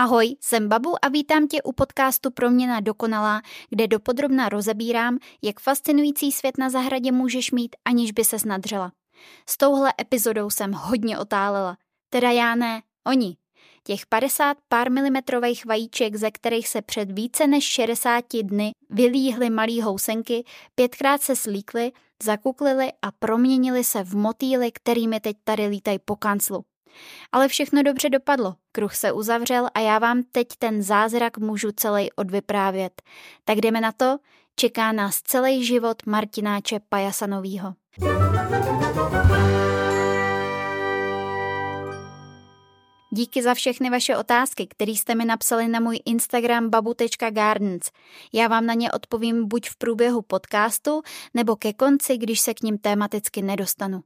Ahoj, jsem Babu a vítám tě u podcastu Proměna dokonalá, kde dopodrobna rozebírám, jak fascinující svět na zahradě můžeš mít, aniž by se snadřela. S touhle epizodou jsem hodně otálela. Teda já ne, oni. Těch 50 pár milimetrových vajíček, ze kterých se před více než 60 dny vylíhly malý housenky, pětkrát se slíkly, zakuklily a proměnili se v motýly, kterými teď tady lítají po kanclu. Ale všechno dobře dopadlo, kruh se uzavřel a já vám teď ten zázrak můžu celý odvyprávět. Tak jdeme na to, čeká nás celý život Martináče Pajasanovýho. Díky za všechny vaše otázky, které jste mi napsali na můj Instagram babu.gardens. Já vám na ně odpovím buď v průběhu podcastu, nebo ke konci, když se k ním tematicky nedostanu.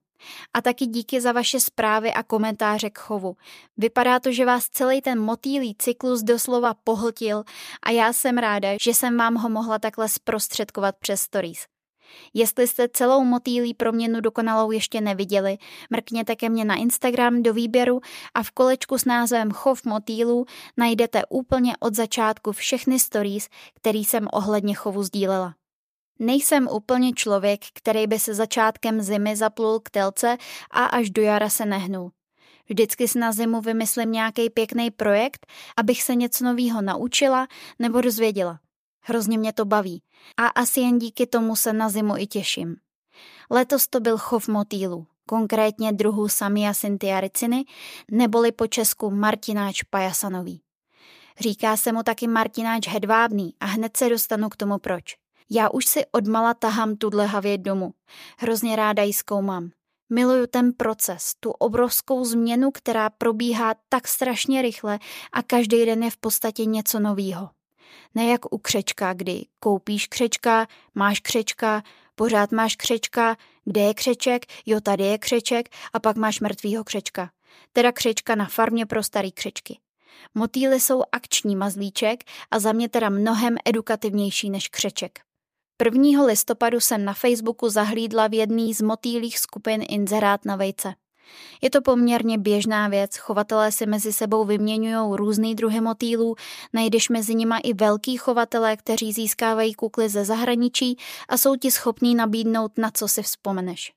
A taky díky za vaše zprávy a komentáře k chovu. Vypadá to, že vás celý ten motýlý cyklus doslova pohltil a já jsem ráda, že jsem vám ho mohla takhle zprostředkovat přes stories. Jestli jste celou motýlí proměnu dokonalou ještě neviděli, mrkněte ke mně na Instagram do výběru a v kolečku s názvem Chov motýlů najdete úplně od začátku všechny stories, který jsem ohledně chovu sdílela. Nejsem úplně člověk, který by se začátkem zimy zaplul k telce a až do jara se nehnul. Vždycky si na zimu vymyslím nějaký pěkný projekt, abych se něco nového naučila nebo dozvěděla. Hrozně mě to baví a asi jen díky tomu se na zimu i těším. Letos to byl chov motýlů, konkrétně druhu Samia syntiariciny, neboli po česku Martináč pajasanový. Říká se mu taky Martináč hedvábný a hned se dostanu k tomu proč. Já už si odmala tahám tuhle havět domů. Hrozně ráda ji zkoumám. Miluju ten proces, tu obrovskou změnu, která probíhá tak strašně rychle a každý den je v podstatě něco novýho. Ne jak u křečka, kdy koupíš křečka, máš křečka, pořád máš křečka, kde je křeček, jo tady je křeček a pak máš mrtvýho křečka. Teda křečka na farmě pro starý křečky. Motýly jsou akční mazlíček a za mě teda mnohem edukativnější než křeček. 1. listopadu jsem na Facebooku zahlídla v jedný z motýlých skupin inzerát na vejce. Je to poměrně běžná věc, chovatelé si mezi sebou vyměňují různý druhy motýlů, najdeš mezi nima i velký chovatelé, kteří získávají kukly ze zahraničí a jsou ti schopní nabídnout, na co si vzpomeneš.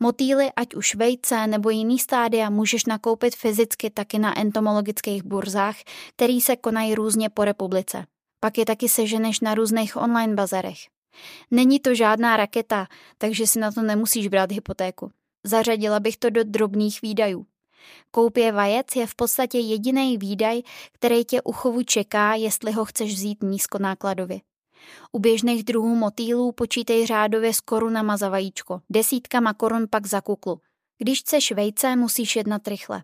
Motýly, ať už vejce nebo jiný stádia, můžeš nakoupit fyzicky taky na entomologických burzách, který se konají různě po republice. Pak je taky seženeš na různých online bazarech. Není to žádná raketa, takže si na to nemusíš brát hypotéku. Zařadila bych to do drobných výdajů. Koupě vajec je v podstatě jediný výdaj, který tě u chovu čeká, jestli ho chceš vzít nízkonákladově. U běžných druhů motýlů počítej řádově s korunama za vajíčko, desítkama korun pak za kuklu. Když chceš vejce, musíš jednat rychle.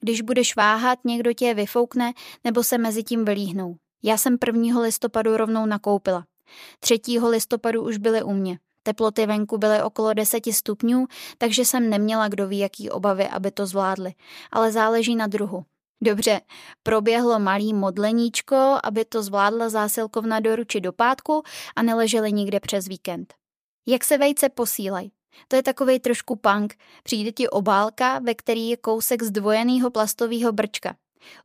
Když budeš váhat, někdo tě vyfoukne nebo se mezi tím vylíhnou. Já jsem 1. listopadu rovnou nakoupila. 3. listopadu už byly u mě. Teploty venku byly okolo 10 stupňů, takže jsem neměla kdo ví jaký obavy, aby to zvládli. Ale záleží na druhu. Dobře, proběhlo malý modleníčko, aby to zvládla zásilkovna do ruči do pátku a neleželi nikde přes víkend. Jak se vejce posílají? To je takovej trošku punk. Přijde ti obálka, ve který je kousek zdvojeného plastového brčka.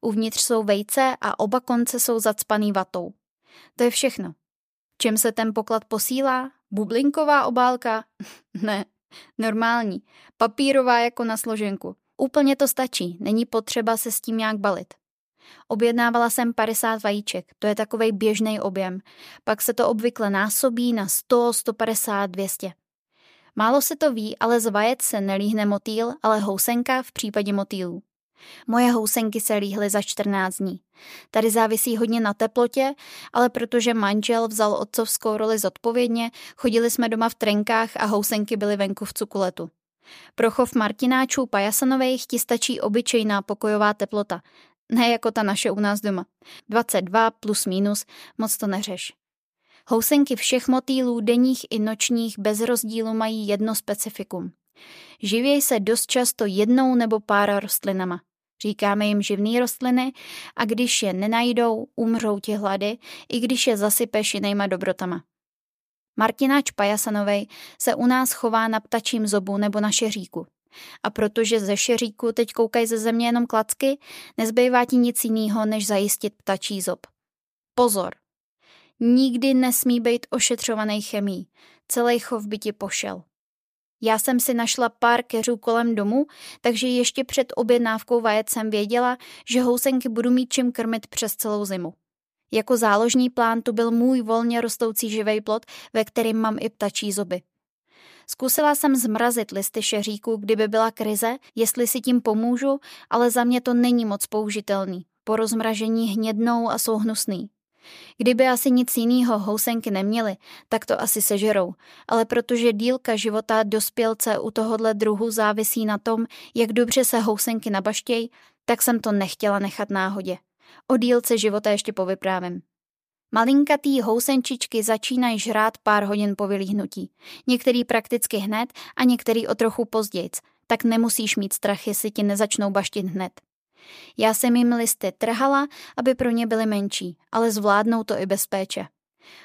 Uvnitř jsou vejce a oba konce jsou zacpaný vatou. To je všechno. Čím se ten poklad posílá? Bublinková obálka? ne, normální. Papírová jako na složenku. Úplně to stačí, není potřeba se s tím nějak balit. Objednávala jsem 50 vajíček, to je takovej běžný objem. Pak se to obvykle násobí na 100, 150, 200. Málo se to ví, ale z vajec se nelíhne motýl, ale housenka v případě motýlů. Moje housenky se líhly za 14 dní. Tady závisí hodně na teplotě, ale protože manžel vzal otcovskou roli zodpovědně, chodili jsme doma v trenkách a housenky byly venku v cukuletu. Pro chov martináčů pajasanových ti stačí obyčejná pokojová teplota, ne jako ta naše u nás doma. 22 plus minus, moc to neřeš. Housenky všech motýlů, denních i nočních, bez rozdílu mají jedno specifikum. Živěj se dost často jednou nebo pár rostlinama. Říkáme jim živné rostliny a když je nenajdou, umřou ti hlady, i když je zasypeš jinýma dobrotama. Martináč pajasanovej se u nás chová na ptačím zobu nebo na šeříku. A protože ze šeříku teď koukají ze země jenom klacky, nezbývá ti nic jiného, než zajistit ptačí zob. Pozor! Nikdy nesmí být ošetřovaný chemí. Celý chov by ti pošel. Já jsem si našla pár keřů kolem domu, takže ještě před objednávkou vajec jsem věděla, že housenky budu mít čím krmit přes celou zimu. Jako záložní plán tu byl můj volně rostoucí živej plot, ve kterém mám i ptačí zoby. Zkusila jsem zmrazit listy šeříku, kdyby byla krize, jestli si tím pomůžu, ale za mě to není moc použitelný. Po rozmražení hnědnou a jsou hnusný. Kdyby asi nic jiného housenky neměly, tak to asi sežerou, ale protože dílka života dospělce u tohohle druhu závisí na tom, jak dobře se housenky nabaštěj, tak jsem to nechtěla nechat náhodě. O dílce života ještě povyprávím. Malinkatý housenčičky začínají žrát pár hodin po vylíhnutí. Některý prakticky hned a některý o trochu pozdějc, tak nemusíš mít strach, jestli ti nezačnou baštit hned. Já jsem jim listy trhala, aby pro ně byly menší, ale zvládnou to i bez péče.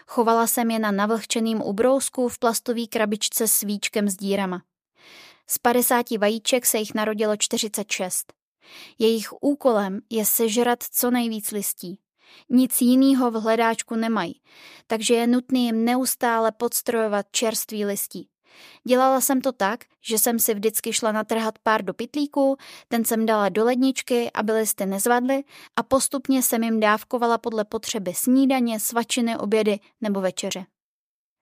Chovala jsem je na navlhčeným ubrousku v plastové krabičce s víčkem s dírama. Z 50 vajíček se jich narodilo 46. Jejich úkolem je sežrat co nejvíc listí. Nic jiného v hledáčku nemají, takže je nutné jim neustále podstrojovat čerstvý listí. Dělala jsem to tak, že jsem si vždycky šla natrhat pár do pitlíků, ten jsem dala do ledničky, aby listy nezvadly a postupně jsem jim dávkovala podle potřeby snídaně, svačiny, obědy nebo večeře.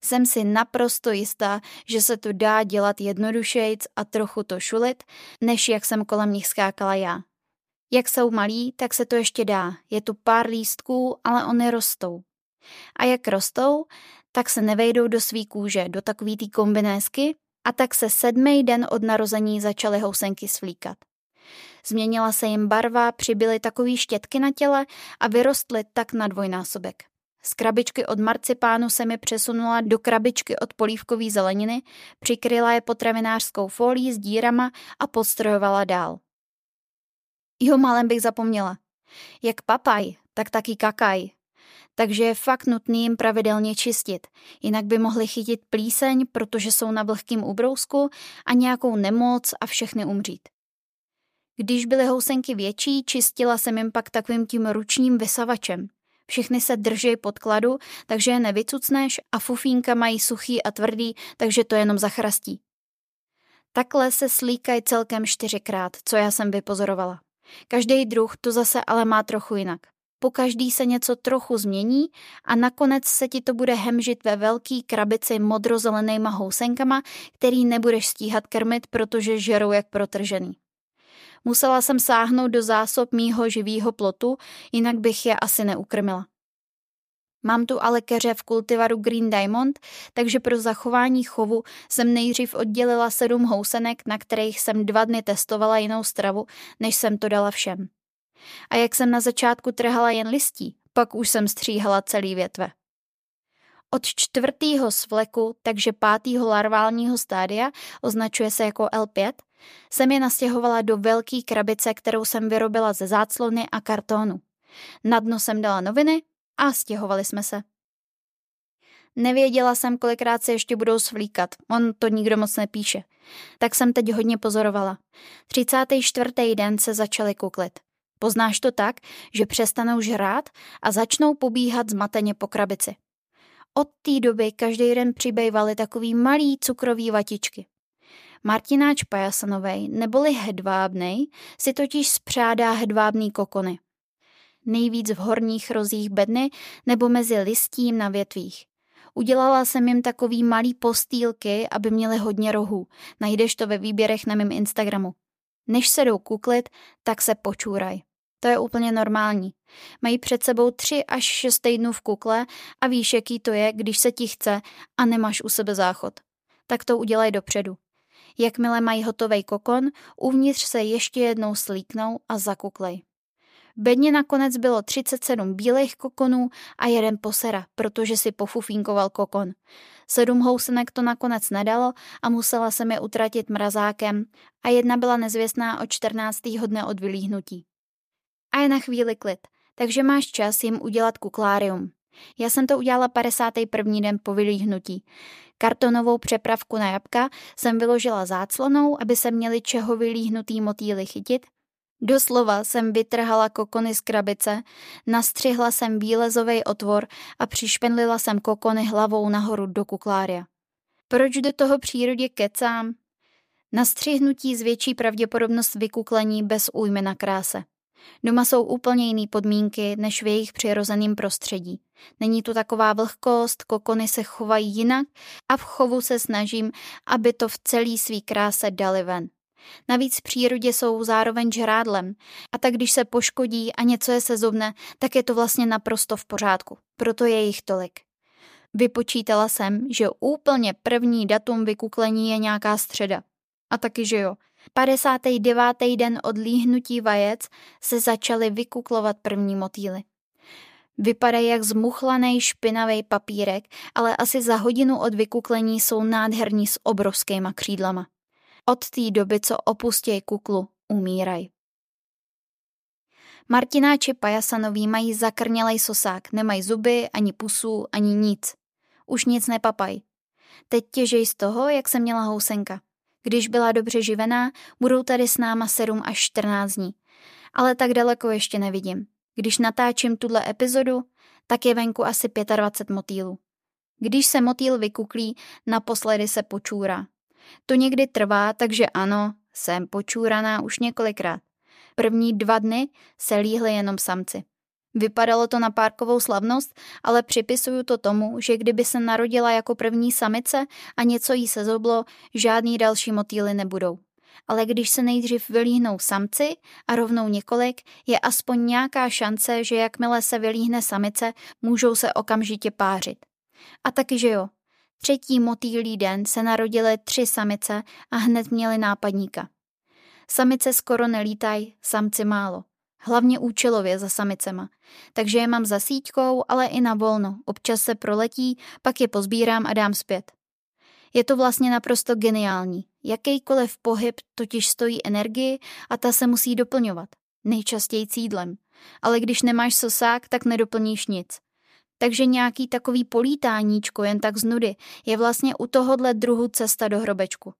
Jsem si naprosto jistá, že se to dá dělat jednodušejc a trochu to šulit, než jak jsem kolem nich skákala já. Jak jsou malí, tak se to ještě dá. Je tu pár lístků, ale oni rostou. A jak rostou, tak se nevejdou do svý kůže, do takový té kombinésky a tak se sedmý den od narození začaly housenky svlíkat. Změnila se jim barva, přibyly takový štětky na těle a vyrostly tak na dvojnásobek. Z krabičky od marcipánu se mi přesunula do krabičky od polívkové zeleniny, přikryla je potravinářskou folí s dírama a podstrojovala dál. Jo, málem bych zapomněla. Jak papaj, tak taky kakaj. Takže je fakt nutný jim pravidelně čistit, jinak by mohli chytit plíseň, protože jsou na vlhkým ubrousku a nějakou nemoc a všechny umřít. Když byly housenky větší, čistila jsem jim pak takovým tím ručním vysavačem. Všechny se drží podkladu, takže je nevycucneš a fufínka mají suchý a tvrdý, takže to jenom zachrastí. Takhle se slíkají celkem čtyřikrát, co já jsem vypozorovala. Každý druh to zase ale má trochu jinak. Po každý se něco trochu změní a nakonec se ti to bude hemžit ve velký krabici modrozelenýma housenkama, který nebudeš stíhat krmit, protože žerou jak protržený. Musela jsem sáhnout do zásob mýho živýho plotu, jinak bych je asi neukrmila. Mám tu ale keře v kultivaru Green Diamond, takže pro zachování chovu jsem nejdřív oddělila sedm housenek, na kterých jsem dva dny testovala jinou stravu, než jsem to dala všem. A jak jsem na začátku trhala jen listí, pak už jsem stříhala celý větve. Od čtvrtého svleku, takže pátého larválního stádia, označuje se jako L5, jsem je nastěhovala do velké krabice, kterou jsem vyrobila ze záclony a kartonu. Na dno jsem dala noviny a stěhovali jsme se. Nevěděla jsem, kolikrát se ještě budou svlíkat, on to nikdo moc nepíše. Tak jsem teď hodně pozorovala. 34. den se začaly kuklit. Poznáš to tak, že přestanou žrát a začnou pobíhat zmateně po krabici. Od té doby každý den přibývaly takový malý cukrový vatičky. Martináč pajasanovej neboli hedvábnej si totiž spřádá hedvábný kokony. Nejvíc v horních rozích bedny nebo mezi listím na větvích. Udělala jsem jim takový malý postýlky, aby měly hodně rohů. Najdeš to ve výběrech na mém Instagramu. Než se jdou kuklit, tak se počůraj. To je úplně normální. Mají před sebou tři až šest týdnů v kukle a víš, jaký to je, když se ti chce a nemáš u sebe záchod. Tak to udělej dopředu. Jakmile mají hotový kokon, uvnitř se ještě jednou slíknou a zakuklej. Bedně nakonec bylo 37 bílých kokonů a jeden posera, protože si pofufínkoval kokon. Sedm housenek to nakonec nedalo a musela jsem je utratit mrazákem a jedna byla nezvěstná od 14. dne od vylíhnutí. A je na chvíli klid, takže máš čas jim udělat kuklárium. Já jsem to udělala 51. den po vylíhnutí. Kartonovou přepravku na jabka jsem vyložila záclonou, aby se měli čeho vylíhnutý motýly chytit. Doslova jsem vytrhala kokony z krabice, nastřihla jsem výlezový otvor a přišpenlila jsem kokony hlavou nahoru do kuklária. Proč do toho přírodě kecám? Na střihnutí zvětší pravděpodobnost vykuklení bez újmy na kráse. Doma jsou úplně jiné podmínky než v jejich přirozeném prostředí. Není tu taková vlhkost, kokony se chovají jinak a v chovu se snažím, aby to v celý svý kráse dali ven. Navíc v přírodě jsou zároveň žrádlem a tak když se poškodí a něco je sezubné, tak je to vlastně naprosto v pořádku. Proto je jich tolik. Vypočítala jsem, že úplně první datum vykuklení je nějaká středa. A taky, že jo. 59. den od líhnutí vajec se začaly vykuklovat první motýly. Vypadají jak zmuchlaný špinavý papírek, ale asi za hodinu od vykuklení jsou nádherní s obrovskýma křídlama. Od té doby, co opustějí kuklu, umírají. Martináči Pajasanoví mají zakrnělej sosák, nemají zuby, ani pusu, ani nic. Už nic nepapaj. Teď těžej z toho, jak se měla housenka. Když byla dobře živená, budou tady s náma 7 až 14 dní. Ale tak daleko ještě nevidím. Když natáčím tuhle epizodu, tak je venku asi 25 motýlů. Když se motýl vykuklí, naposledy se počůrá. To někdy trvá, takže ano, jsem počúraná už několikrát. První dva dny se líhly jenom samci. Vypadalo to na párkovou slavnost, ale připisuju to tomu, že kdyby se narodila jako první samice a něco jí se zoblo, žádný další motýly nebudou. Ale když se nejdřív vylíhnou samci a rovnou několik, je aspoň nějaká šance, že jakmile se vylíhne samice, můžou se okamžitě pářit. A taky, že jo. Třetí motýlí den se narodily tři samice a hned měly nápadníka. Samice skoro nelítají, samci málo. Hlavně účelově za samicema. Takže je mám za síťkou, ale i na volno. Občas se proletí, pak je pozbírám a dám zpět. Je to vlastně naprosto geniální. Jakýkoliv pohyb totiž stojí energii a ta se musí doplňovat. Nejčastěji cídlem. Ale když nemáš sosák, tak nedoplníš nic. Takže nějaký takový polítáníčko jen tak z nudy je vlastně u tohohle druhu cesta do hrobečku.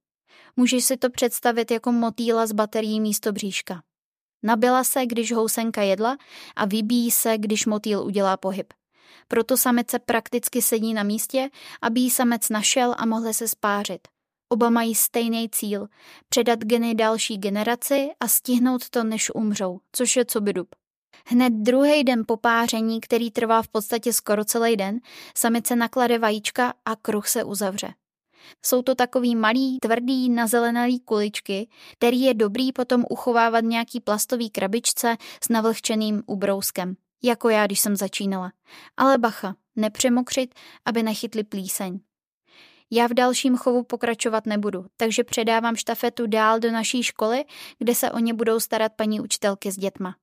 Můžeš si to představit jako motýla z baterií místo bříška. Nabila se, když housenka jedla a vybíjí se, když motýl udělá pohyb. Proto samice prakticky sedí na místě, aby jí samec našel a mohli se spářit. Oba mají stejný cíl – předat geny další generaci a stihnout to, než umřou, což je co by dub. Hned druhý den po páření, který trvá v podstatě skoro celý den, samice naklade vajíčka a kruh se uzavře. Jsou to takový malý, tvrdý, nazelenalý kuličky, který je dobrý potom uchovávat nějaký plastový krabičce s navlhčeným ubrouskem, jako já, když jsem začínala. Ale bacha, nepřemokřit, aby nechytli plíseň. Já v dalším chovu pokračovat nebudu, takže předávám štafetu dál do naší školy, kde se o ně budou starat paní učitelky s dětma.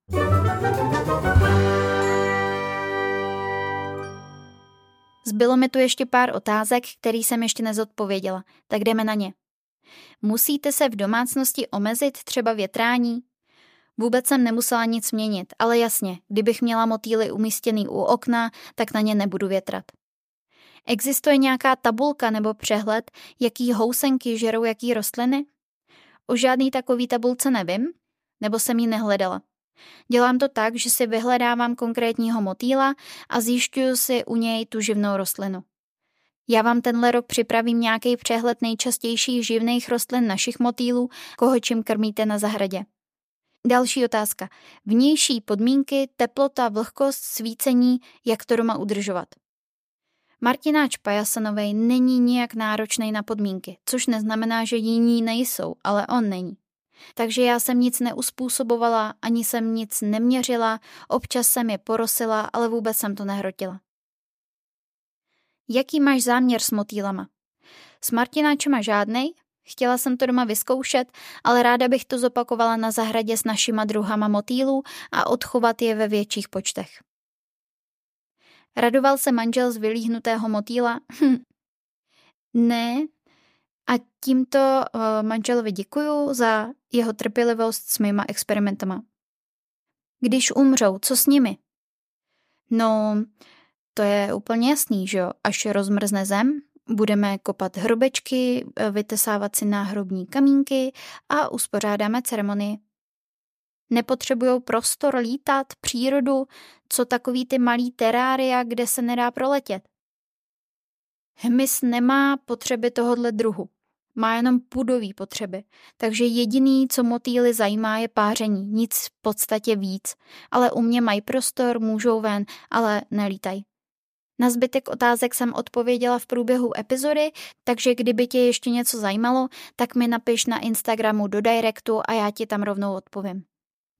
Zbylo mi tu ještě pár otázek, který jsem ještě nezodpověděla, tak jdeme na ně. Musíte se v domácnosti omezit třeba větrání? Vůbec jsem nemusela nic měnit, ale jasně, kdybych měla motýly umístěný u okna, tak na ně nebudu větrat. Existuje nějaká tabulka nebo přehled, jaký housenky žerou jaký rostliny? O žádný takový tabulce nevím, nebo jsem ji nehledala. Dělám to tak, že si vyhledávám konkrétního motýla a zjišťuju si u něj tu živnou rostlinu. Já vám tenhle rok připravím nějaký přehled nejčastějších živných rostlin našich motýlů, koho čím krmíte na zahradě. Další otázka. Vnější podmínky, teplota, vlhkost, svícení, jak to doma udržovat. Martináč Pajasanovej není nijak náročný na podmínky, což neznamená, že jiní nejsou, ale on není. Takže já jsem nic neuspůsobovala, ani jsem nic neměřila, občas jsem je porosila, ale vůbec jsem to nehrotila. Jaký máš záměr s motýlama? S Martináčema žádnej, chtěla jsem to doma vyzkoušet, ale ráda bych to zopakovala na zahradě s našima druhama motýlů a odchovat je ve větších počtech. Radoval se manžel z vylíhnutého motýla? Hm. ne, a tímto uh, manželovi děkuju za jeho trpělivost s mýma experimentama. Když umřou, co s nimi? No, to je úplně jasný, že jo? Až rozmrzne zem, Budeme kopat hrobečky, vytesávat si náhrobní kamínky a uspořádáme ceremonii. Nepotřebují prostor lítat, přírodu, co takový ty malý terária, kde se nedá proletět. Hmyz nemá potřeby tohohle druhu. Má jenom půdové potřeby, takže jediný, co motýly zajímá, je páření, nic v podstatě víc. Ale u mě mají prostor, můžou ven, ale nelítají. Na zbytek otázek jsem odpověděla v průběhu epizody, takže kdyby tě ještě něco zajímalo, tak mi napiš na Instagramu do directu a já ti tam rovnou odpovím.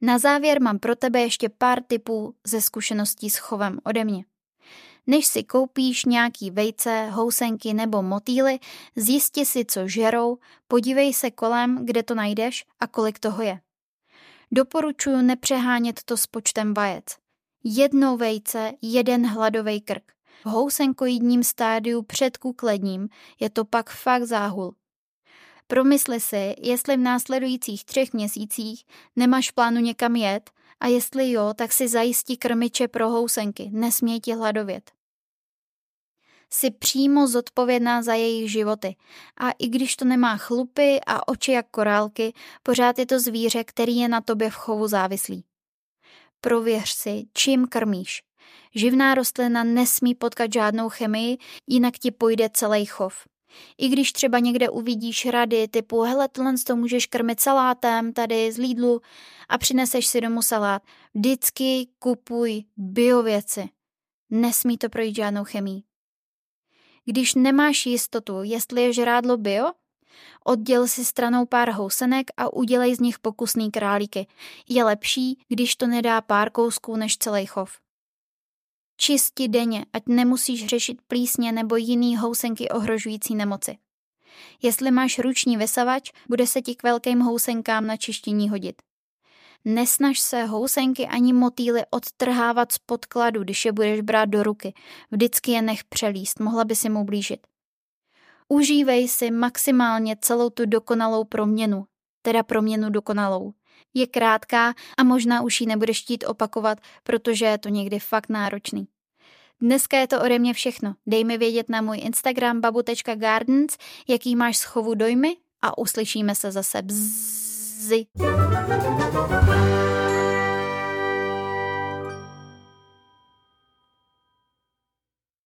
Na závěr mám pro tebe ještě pár tipů ze zkušeností s chovem ode mě. Než si koupíš nějaký vejce, housenky nebo motýly, zjisti si, co žerou, podívej se kolem, kde to najdeš a kolik toho je. Doporučuji nepřehánět to s počtem vajec. Jedno vejce, jeden hladový krk. V housenkoidním stádiu před kukledním je to pak fakt záhul. Promysli si, jestli v následujících třech měsících nemáš plánu někam jet a jestli jo, tak si zajistí krmiče pro housenky, nesměj ti hladovět. Jsi přímo zodpovědná za jejich životy a i když to nemá chlupy a oči jak korálky, pořád je to zvíře, který je na tobě v chovu závislý. Prověř si, čím krmíš. Živná rostlina nesmí potkat žádnou chemii, jinak ti půjde celý chov. I když třeba někde uvidíš rady typu hele, tohle to můžeš krmit salátem tady z Lidlu a přineseš si domů salát, vždycky kupuj biověci. Nesmí to projít žádnou chemii. Když nemáš jistotu, jestli je žrádlo bio, odděl si stranou pár housenek a udělej z nich pokusný králíky. Je lepší, když to nedá pár kousků než celý chov. Čisti denně, ať nemusíš řešit plísně nebo jiný housenky ohrožující nemoci. Jestli máš ruční vysavač, bude se ti k velkým housenkám na čištění hodit. Nesnaž se housenky ani motýly odtrhávat z podkladu, když je budeš brát do ruky. Vždycky je nech přelíst, mohla by si mu blížit. Užívej si maximálně celou tu dokonalou proměnu, teda proměnu dokonalou. Je krátká a možná už ji nebudeš chtít opakovat, protože je to někdy fakt náročný. Dneska je to ode mě všechno. Dej mi vědět na můj Instagram babu.gardens, jaký máš schovu dojmy a uslyšíme se zase. Bzz. automatisé.